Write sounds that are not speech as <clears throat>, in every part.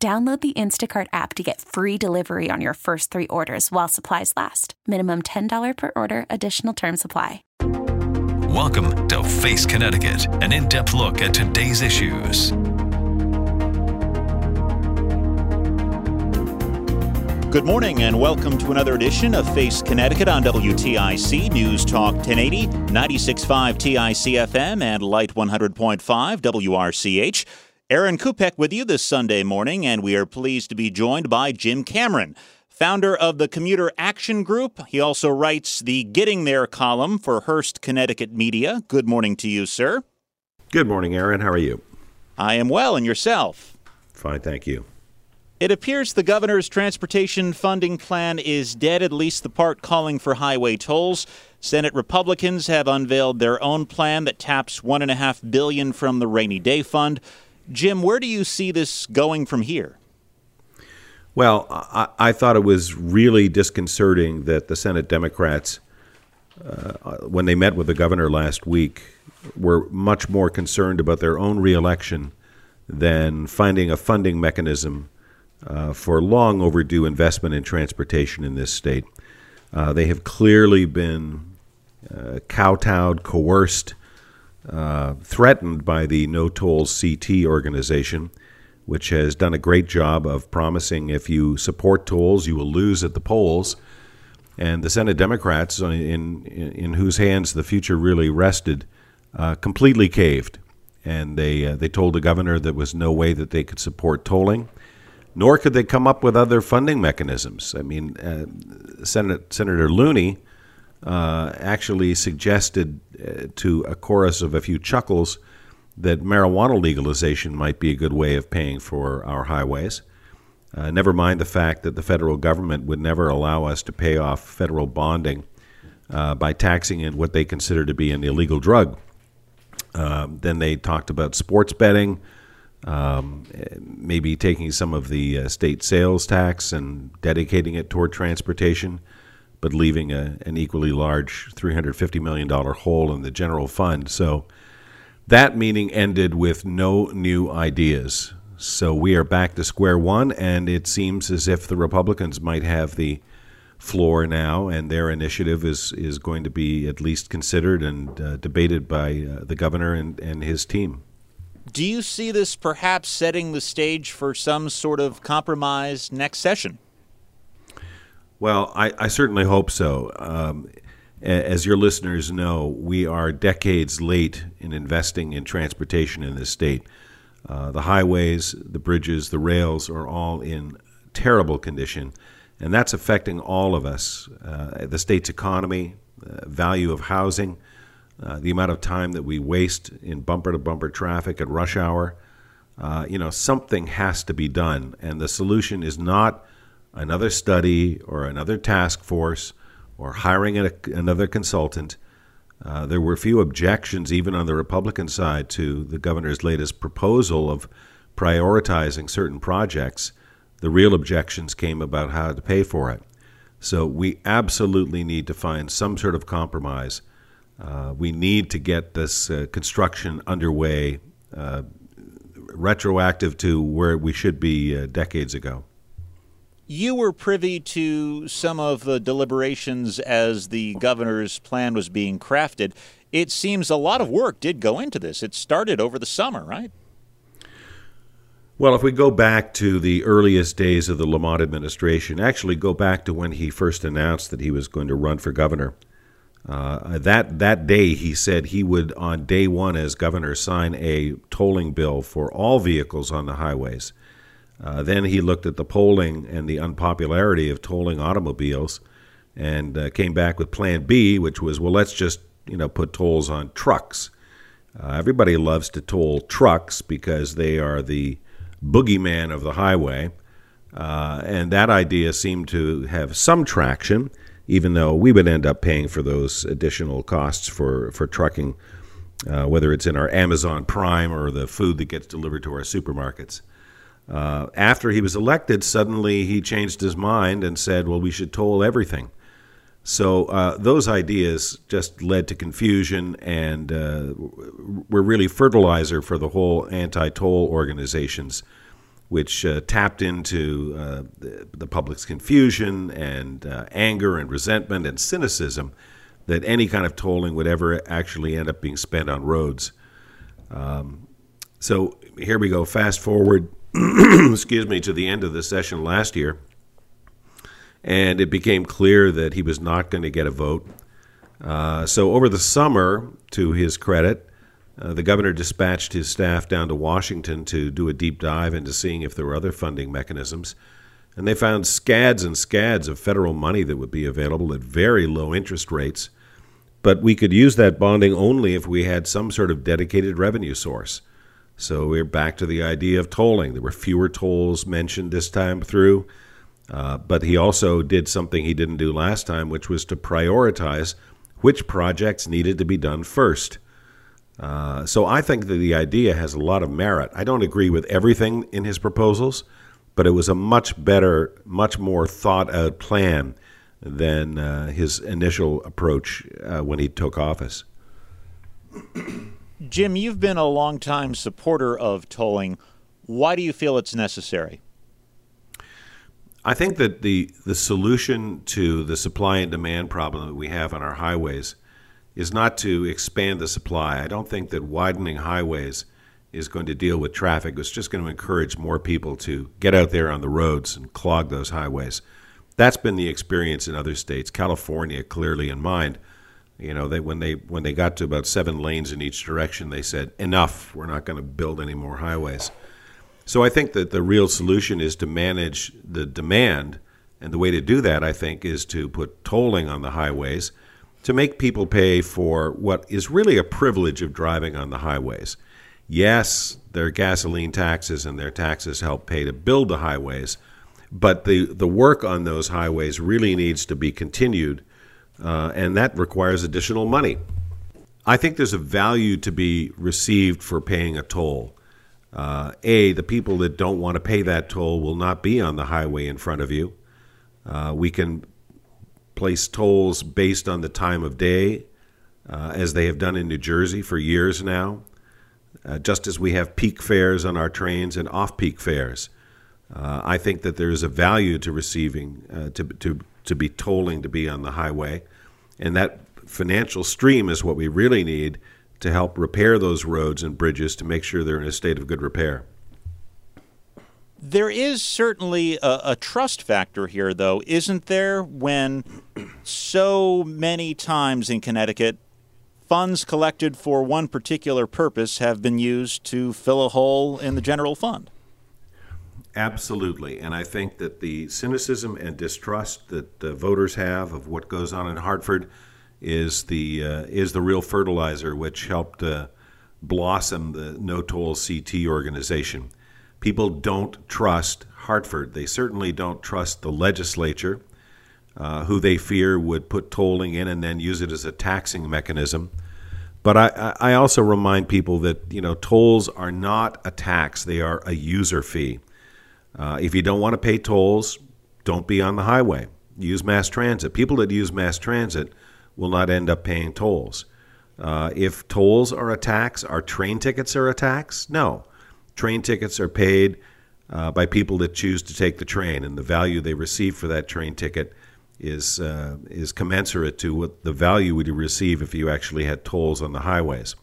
Download the Instacart app to get free delivery on your first three orders while supplies last. Minimum $10 per order, additional term supply. Welcome to Face Connecticut, an in depth look at today's issues. Good morning and welcome to another edition of Face Connecticut on WTIC News Talk 1080, 96.5 TIC FM, and Light 100.5 WRCH. Aaron Kupek with you this Sunday morning, and we are pleased to be joined by Jim Cameron, founder of the Commuter Action Group. He also writes the Getting There column for Hearst, Connecticut Media. Good morning to you, sir. Good morning, Aaron. How are you? I am well, and yourself? Fine, thank you. It appears the governor's transportation funding plan is dead, at least the part calling for highway tolls. Senate Republicans have unveiled their own plan that taps one and a half billion from the rainy day fund. Jim, where do you see this going from here? Well, I, I thought it was really disconcerting that the Senate Democrats, uh, when they met with the governor last week, were much more concerned about their own reelection than finding a funding mechanism uh, for long overdue investment in transportation in this state. Uh, they have clearly been uh, kowtowed, coerced, uh, threatened by the No Tolls CT organization, which has done a great job of promising if you support tolls, you will lose at the polls. And the Senate Democrats, in, in, in whose hands the future really rested, uh, completely caved. And they, uh, they told the governor there was no way that they could support tolling, nor could they come up with other funding mechanisms. I mean, uh, Senate, Senator Looney uh, actually suggested uh, to a chorus of a few chuckles that marijuana legalization might be a good way of paying for our highways. Uh, never mind the fact that the federal government would never allow us to pay off federal bonding uh, by taxing it what they consider to be an illegal drug. Um, then they talked about sports betting, um, maybe taking some of the uh, state sales tax and dedicating it toward transportation but leaving a, an equally large $350 million hole in the general fund. So that meeting ended with no new ideas. So we are back to square one, and it seems as if the Republicans might have the floor now, and their initiative is, is going to be at least considered and uh, debated by uh, the governor and, and his team. Do you see this perhaps setting the stage for some sort of compromise next session? Well, I, I certainly hope so. Um, as your listeners know, we are decades late in investing in transportation in this state. Uh, the highways, the bridges, the rails are all in terrible condition, and that's affecting all of us. Uh, the state's economy, uh, value of housing, uh, the amount of time that we waste in bumper to bumper traffic at rush hour. Uh, you know, something has to be done, and the solution is not another study or another task force or hiring a, another consultant. Uh, there were few objections, even on the Republican side, to the governor's latest proposal of prioritizing certain projects. The real objections came about how to pay for it. So we absolutely need to find some sort of compromise. Uh, we need to get this uh, construction underway, uh, retroactive to where we should be uh, decades ago you were privy to some of the deliberations as the governor's plan was being crafted. It seems a lot of work did go into this. It started over the summer, right? Well, if we go back to the earliest days of the Lamont administration, actually go back to when he first announced that he was going to run for governor. Uh, that that day, he said he would, on day one as governor, sign a tolling bill for all vehicles on the highways. Uh, then he looked at the polling and the unpopularity of tolling automobiles, and uh, came back with Plan B, which was, well, let's just you know put tolls on trucks. Uh, everybody loves to toll trucks because they are the boogeyman of the highway. Uh, and that idea seemed to have some traction, even though we would end up paying for those additional costs for, for trucking, uh, whether it's in our Amazon Prime or the food that gets delivered to our supermarkets. Uh, after he was elected, suddenly he changed his mind and said, well, we should toll everything. So uh, those ideas just led to confusion and uh, were really fertilizer for the whole anti toll organizations, which uh, tapped into uh, the, the, public's confusion and anger and resentment and cynicism that any kind of tolling would ever actually end up being spent on roads. Um, so here we go, fast forward <clears throat> excuse me, to the end of the session last year, and it became clear that he was not going to get a vote. Uh, so over the summer, to his credit, uh, the governor dispatched his staff down to Washington to do a deep dive into seeing if there were other funding mechanisms. And they found scads and scads of federal money that would be available at very low interest rates. But we could use that bonding only if we had some sort of dedicated revenue source. So we're back to the idea of tolling. There were fewer tolls mentioned this time through, uh, but he also did something he didn't do last time, which was to prioritize which projects needed to be done first. Uh, so I think that the idea has a lot of merit. I don't agree with everything in his proposals, but it was a much better, much more thought out plan than uh, his initial approach uh, when he took office. Jim, you've been a longtime supporter of tolling. Why do you feel it's necessary? I think that the, the solution to the supply and demand problem that we have on our highways is not to expand the supply. I don't think that widening highways is going to deal with traffic. It's just going to encourage more people to get out there on the roads and clog those highways. That's been the experience in other states, California clearly in mind. You know, they when they when they got to about seven lanes in each direction, they said, "Enough! We're not going to build any more highways." So I think that the real solution is to manage the demand, and the way to do that, I think, is to put tolling on the highways to make people pay for what is really a privilege of driving on the highways. Yes, their gasoline taxes and their taxes help pay to build the highways, but the, the work on those highways really needs to be continued uh, and that requires additional money. I think there's a value to be received for paying a toll. Uh, a, the people that don't want to pay that toll will not be on the highway in front of you. Uh, we can place tolls based on the time of day, uh, as they have done in New Jersey for years now, uh, just as we have peak fares on our trains and off peak fares. Uh, I think that there is a value to receiving, to, to to be tolling to be on the highway. And that financial stream is what we really need to help repair those roads and bridges to make sure they're in a state of good repair. There is certainly a, a, trust factor here, though, isn't there? When so many times in Connecticut, funds collected for one particular purpose have been used to fill a hole in the general fund. Absolutely. And I think that the cynicism and distrust that voters have of what goes on in Hartford is the, uh, is the real fertilizer which helped uh, blossom the No Toll CT organization. People don't trust Hartford. They certainly don't trust the legislature, uh, who they fear would put tolling in and then use it as a taxing mechanism. But I, I also remind people that you know tolls are not a tax; they are a user fee. Uh, if you don't want to pay tolls, don't be on the highway. Use mass transit. People that use mass transit will not end up paying tolls. Uh, if tolls are a tax, are train tickets are a tax? No. Train tickets are paid uh, by people that choose to take the train, and the value they receive for that train ticket is uh, is commensurate to what the value would you receive if you actually had tolls on the highways.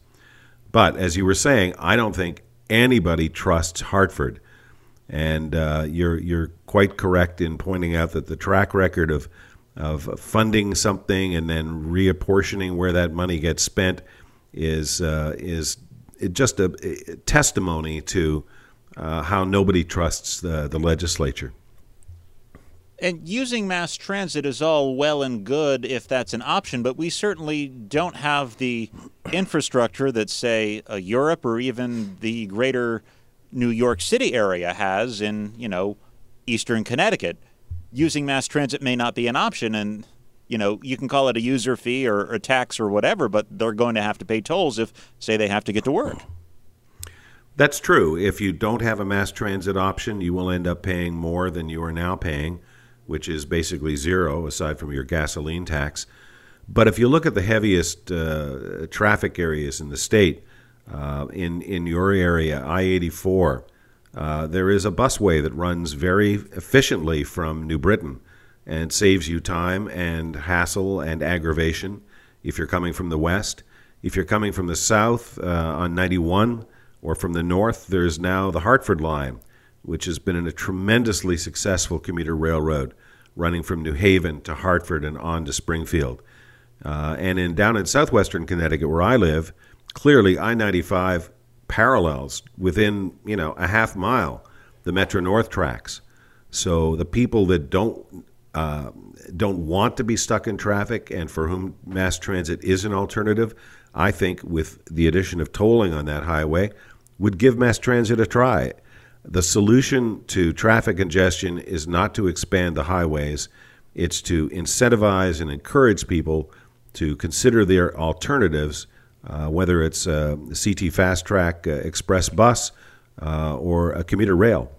But as you were saying, I don't think anybody trusts Hartford and uh, you're you're quite correct in pointing out that the track record of of funding something and then reapportioning where that money gets spent is uh, is just a, a, testimony to uh, how nobody trusts the, the legislature. And using mass transit is all well and good if that's an option, but we certainly don't have the infrastructure that, say, Europe or even the greater New York City area has in, you know, eastern Connecticut, using mass transit may not be an option. And, you know, you can call it a user fee or a tax or whatever, but they're going to have to pay tolls if, say, they have to get to work. That's true. If you don't have a mass transit option, you will end up paying more than you are now paying, which is basically zero aside from your gasoline tax. But if you look at the heaviest uh, traffic areas in the state, uh, in in your area, I-84, uh, there is a busway that runs very efficiently from New Britain and saves you time and hassle and aggravation if you're coming from the west. If you're coming from the south uh, on 91 or from the north, there's now the Hartford line, which has been a tremendously successful commuter railroad running from New Haven to Hartford and on to Springfield. Uh, and in down in southwestern Connecticut, where I live, clearly I-95 parallels within you know a half mile the Metro North tracks. So the people that don't uh, don't want to be stuck in traffic and for whom mass transit is an alternative, I think with the addition of tolling on that highway, would give mass transit a try. The solution to traffic congestion is not to expand the highways, it's to incentivize and encourage people to consider their alternatives, whether it's a CTfastrak uh, Express bus uh, or a commuter rail.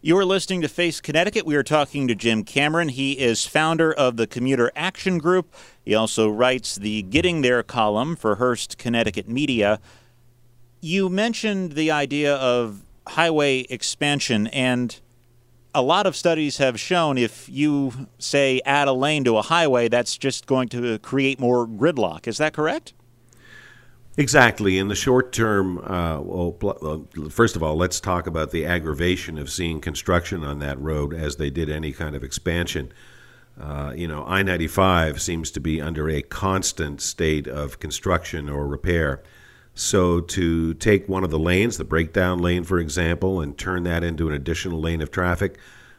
You are listening to Face Connecticut. We are talking to Jim Cameron. He is founder of the Commuter Action Group. He also writes the Getting There column for Hearst Connecticut Media. You mentioned the idea of highway expansion, and a lot of studies have shown if you, say, add a lane to a highway, that's just going to create more gridlock. Is that correct? Exactly. In the short term, uh, well, first of all, let's talk about the aggravation of seeing construction on that road as they did any kind of expansion. Uh, you know, I 95 seems to be under a constant state of construction or repair. So to take one of the lanes, the breakdown lane, for example, and turn that into an additional lane of traffic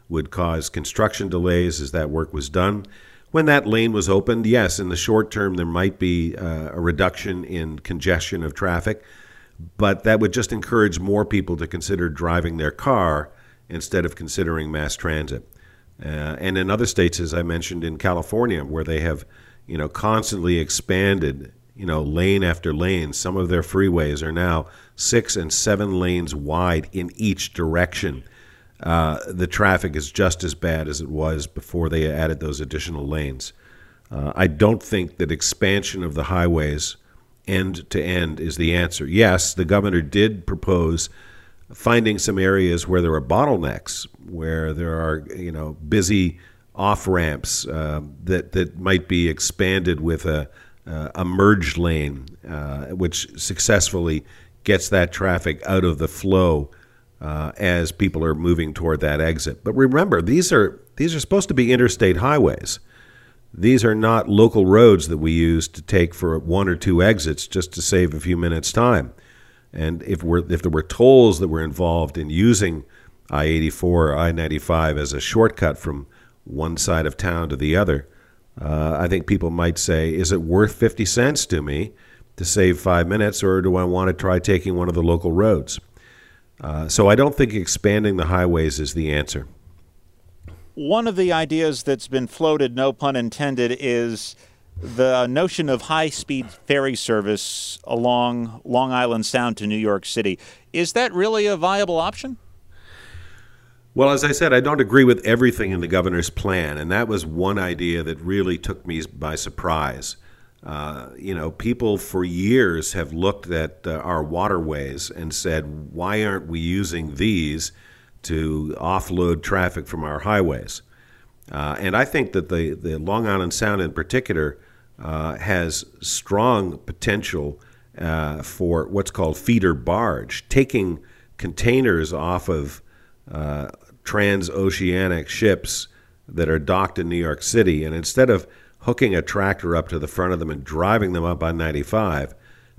would cause construction delays as that work was done. When that lane was opened, yes, in the short term there might be uh, a reduction in congestion of traffic, but that would just encourage more people to consider driving their car instead of considering mass transit. Uh, and in other states, as I mentioned in California, where they have, you know, constantly expanded you know, lane after lane. Some of their freeways are now six and seven lanes wide in each direction. Uh, the traffic is just as bad as it was before they added those additional lanes. Uh, I don't think that expansion of the highways end to end is the answer. Yes, the governor did propose finding some areas where there are bottlenecks, where there are you know busy off ramps uh, that that might be expanded with a uh, a merge lane, uh, which successfully gets that traffic out of the flow uh, as people are moving toward that exit. But remember, these are these are supposed to be interstate highways. These are not local roads that we use to take for one or two exits just to save a few minutes' time. And if we're if there were tolls that were involved in using I-84 or I-95 as a shortcut from one side of town to the other, uh, I think people might say, is it worth 50 cents to me to save five minutes, or do I want to try taking one of the local roads? Uh, so I don't think expanding the highways is the answer. One of the ideas that's been floated, no pun intended, is the notion of high speed ferry service along Long Island Sound to New York City. Is that really a viable option? Well, as I said, I don't agree with everything in the governor's plan, and that was one idea that really took me by surprise. Uh, you know, people for years have looked at uh, our waterways and said, why aren't we using these to offload traffic from our highways? Uh, and I think that the, the Long Island Sound in particular uh, has strong potential uh, for what's called feeder barge, taking containers off of uh, transoceanic ships that are docked in New York City, and instead of hooking a tractor up to the front of them and driving them up on 95,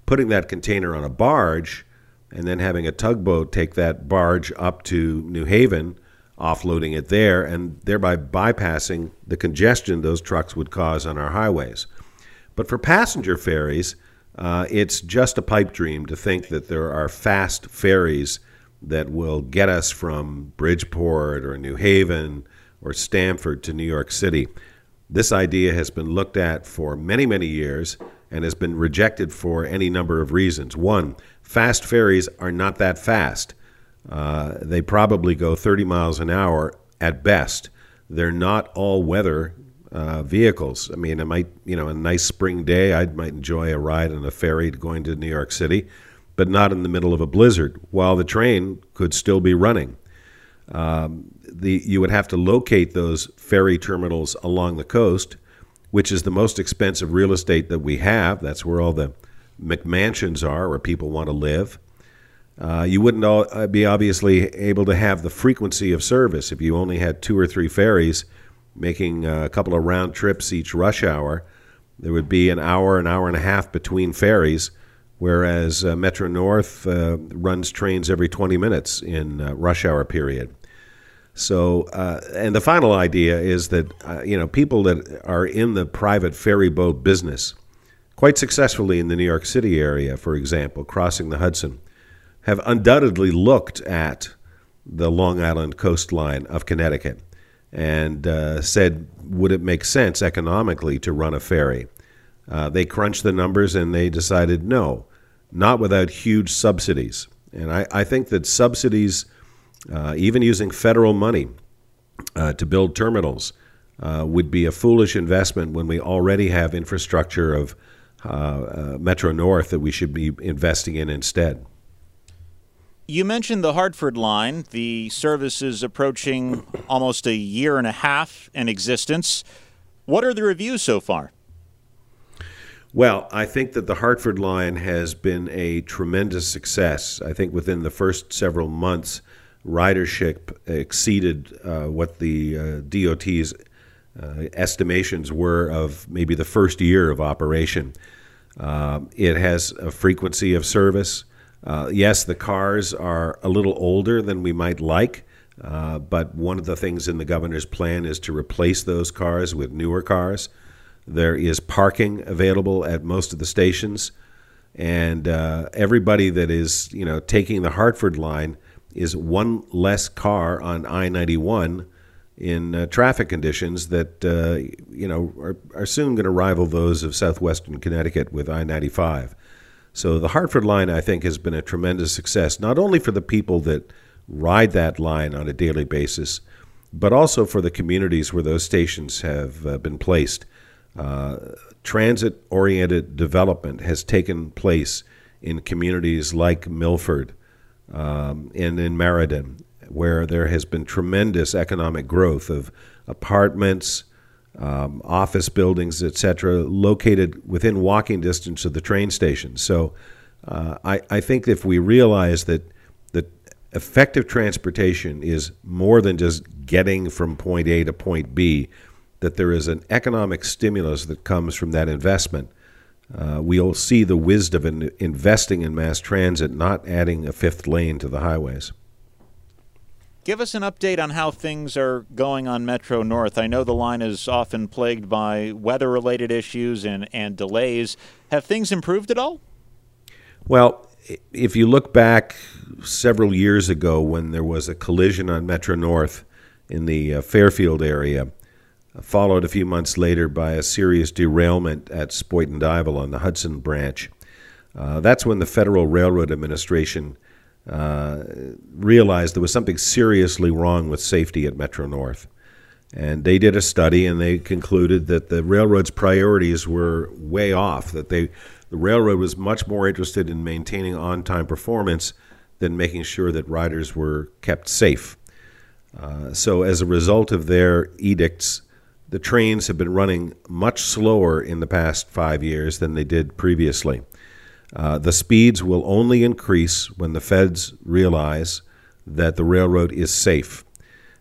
putting that container on a barge, and then having a tugboat take that barge up to New Haven, offloading it there, and thereby bypassing the congestion those trucks would cause on our highways. But for passenger ferries, uh, it's just a pipe dream to think that there are fast ferries that will get us from Bridgeport or New Haven or Stamford to New York City. This idea has been looked at for many, many years and has been rejected for any number of reasons. One, fast ferries are not that fast. Uh, they probably go 30 miles an hour at best. They're not all weather uh, vehicles. I mean, it might, you know, a nice spring day, I might enjoy a ride on a ferry going to New York City, but not in the middle of a blizzard, while the train could still be running. Um, the, you would have to locate those ferry terminals along the coast, which is the most expensive real estate that we have. That's where all the McMansions are, where people want to live. Uh, you wouldn't all, uh, be obviously able to have the frequency of service if you only had two or three ferries making a couple of round trips each rush hour. There would be an hour, an hour and a half between ferries, whereas uh, Metro North uh, runs trains every 20 minutes in uh, rush hour period. So, uh, and the final idea is that you know people that are in the private ferry boat business, quite successfully in the New York City area, for example, crossing the Hudson have undoubtedly looked at the Long Island coastline of Connecticut and uh, said, would it make sense economically to run a ferry? Uh, they crunched the numbers and they decided no, not without huge subsidies. And I, I think that subsidies, uh, even using federal money uh, to build terminals, uh, would be a foolish investment when we already have infrastructure of uh, Metro North that we should be investing in instead. You mentioned the Hartford line. The service is approaching almost a year and a half in existence. What are the reviews so far? Well, I think that the Hartford line has been a tremendous success. I think within the first several months, ridership exceeded uh, what the uh, DOT's uh, estimations were of maybe the first year of operation. Uh, it has a frequency of service. Uh, yes, the cars are a little older than we might like, but one of the things in the governor's plan is to replace those cars with newer cars. There is parking available at most of the stations, and uh, everybody that is you know taking the Hartford line is one less car on I ninety one in uh, traffic conditions that uh, you know are, are soon going to rival those of southwestern Connecticut with I ninety five. So the Hartford line, I think, has been a tremendous success, not only for the people that ride that line on a daily basis, but also for the communities where those stations have uh, been placed. Uh, transit oriented development has taken place in communities like Milford um, and in Meriden, where there has been tremendous economic growth of apartments, um, office buildings, etc., located within walking distance of the train station. So uh, I, I think if we realize that that effective transportation is more than just getting from point A to point B, that there is an economic stimulus that comes from that investment. Uh, we'll see the wisdom in investing in mass transit, not adding a fifth lane to the highways. Give us an update on how things are going on Metro North. I know the line is often plagued by weather related issues and, and delays. Have things improved at all? Well, if you look back several years ago when there was a collision on Metro North in the uh, Fairfield area, followed a few months later by a serious derailment at Spuyten on the Hudson branch. Uh, that's when the Federal Railroad Administration uh, realized there was something seriously wrong with safety at Metro North. And they did a study and they concluded that the railroad's priorities were way off, that they, the railroad was much more interested in maintaining on time performance than making sure that riders were kept safe. Uh, so, as a result of their edicts, the trains have been running much slower in the past five years than they did previously. Uh, the speeds will only increase when the feds realize that the railroad is safe.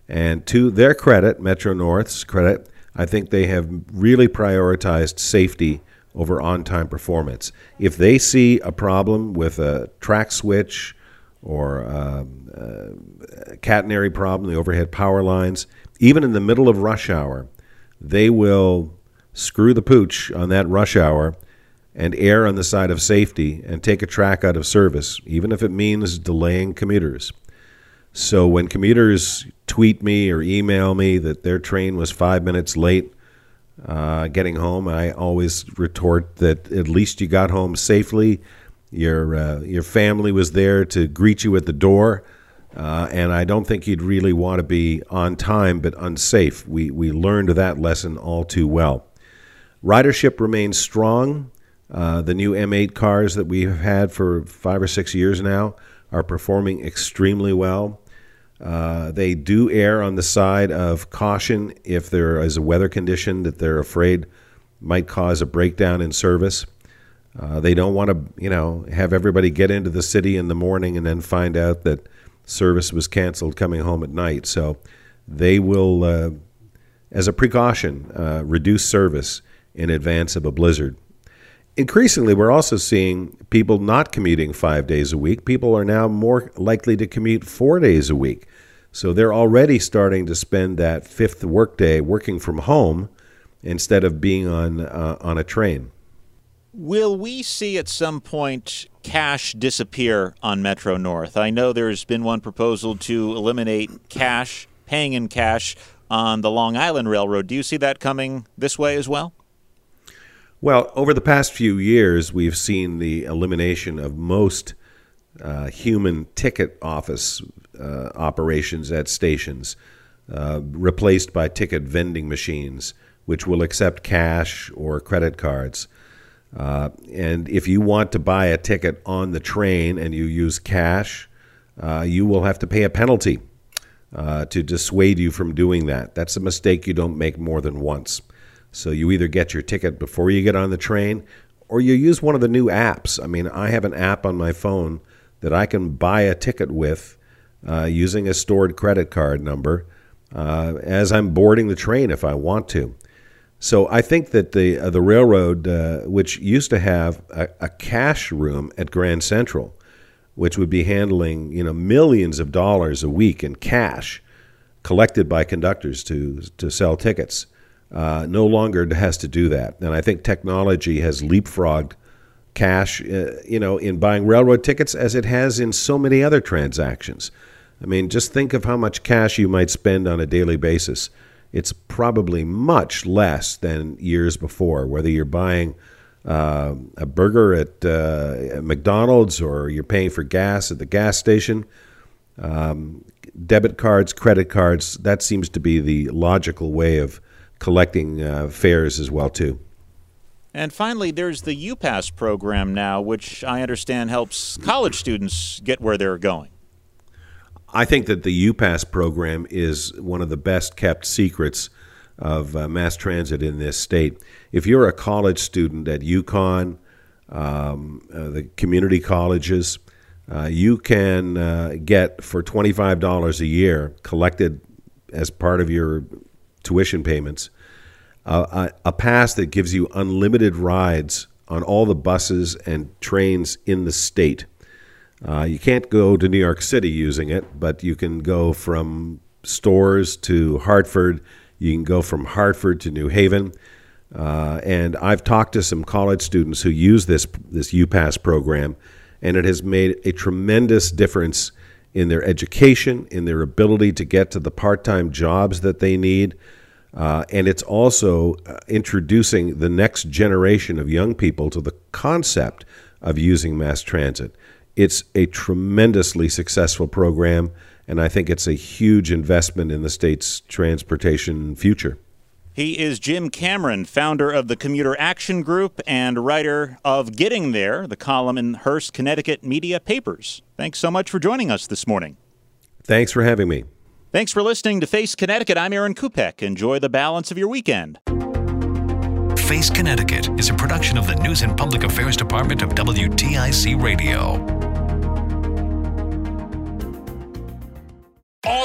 And to their credit, Metro North's credit, I think they have really prioritized safety over on time performance. If they see a problem with a track switch or um, a catenary problem, the overhead power lines, even in the middle of rush hour, they will screw the pooch on that rush hour and err on the side of safety and take a track out of service, even if it means delaying commuters. So when commuters tweet me or email me that their train was five minutes late uh, getting home, I always retort that at least you got home safely. Your uh, your family was there to greet you at the door, uh, and I don't think you'd really want to be on time but unsafe. We we learned that lesson all too well. Ridership remains strong. Uh, the new M8 cars that we have had for five or six years now are performing extremely well. Uh, they do err on the side of caution if there is a weather condition that they're afraid might cause a breakdown in service. Uh, they don't want to, you know, have everybody get into the city in the morning and then find out that service was canceled coming home at night. So they will, uh, as a precaution, uh, reduce service in advance of a blizzard. Increasingly, we're also seeing people not commuting five days a week. People are now more likely to commute four days a week. So they're already starting to spend that fifth workday working from home instead of being on uh, on a train. Will we see at some point cash disappear on Metro North? I know there's been one proposal to eliminate cash, paying in cash on the Long Island Railroad. Do you see that coming this way as well? Well, over the past few years, we've seen the elimination of most uh, human ticket office uh, operations at stations, uh, replaced by ticket vending machines, which will accept cash or credit cards. Uh, and if you want to buy a ticket on the train and you use cash, uh, you will have to pay a penalty uh, to dissuade you from doing that. That's a mistake you don't make more than once. So you either get your ticket before you get on the train or you use one of the new apps. I mean, I have an app on my phone that I can buy a ticket with uh, using a stored credit card number uh, as I'm boarding the train if I want to. So I think that the uh, the railroad, uh, which used to have a, a, cash room at Grand Central, which would be handling you know millions of dollars a week in cash collected by conductors to to sell tickets, uh, no longer has to do that. And I think technology has leapfrogged cash, uh, you know, in buying railroad tickets as it has in so many other transactions. I mean, just think of how much cash you might spend on a daily basis. It's probably much less than years before, whether you're buying uh, a burger at uh, McDonald's or you're paying for gas at the gas station. Um, debit cards, credit cards, that seems to be the logical way of collecting uh, fares as well, too. And finally, there's the UPass program now, which I understand helps college students get where they're going. I think that the UPass program is one of the best kept secrets of uh, mass transit in this state. If you're a college student at UConn, um, uh, the community colleges, uh, you can uh, get for $25 a year collected as part of your tuition payments a, a pass that gives you unlimited rides on all the buses and trains in the state. Uh, you can't go to New York City using it, but you can go from Storrs to Hartford. You can go from Hartford to New Haven. Uh, and I've talked to some college students who use this this UPass program, and it has made a tremendous difference in their education, in their ability to get to the part-time jobs that they need. Uh, and it's also uh, introducing the next generation of young people to the concept of using mass transit. It's a tremendously successful program, and I think it's a huge investment in the state's transportation future. He is Jim Cameron, founder of the Commuter Action Group and writer of Getting There, the column in Hearst, Connecticut Media Papers. Thanks so much for joining us this morning. Thanks for having me. Thanks for listening to Face Connecticut. I'm Aaron Kupek. Enjoy the balance of your weekend. Face Connecticut is a production of the News and Public Affairs Department of WTIC Radio.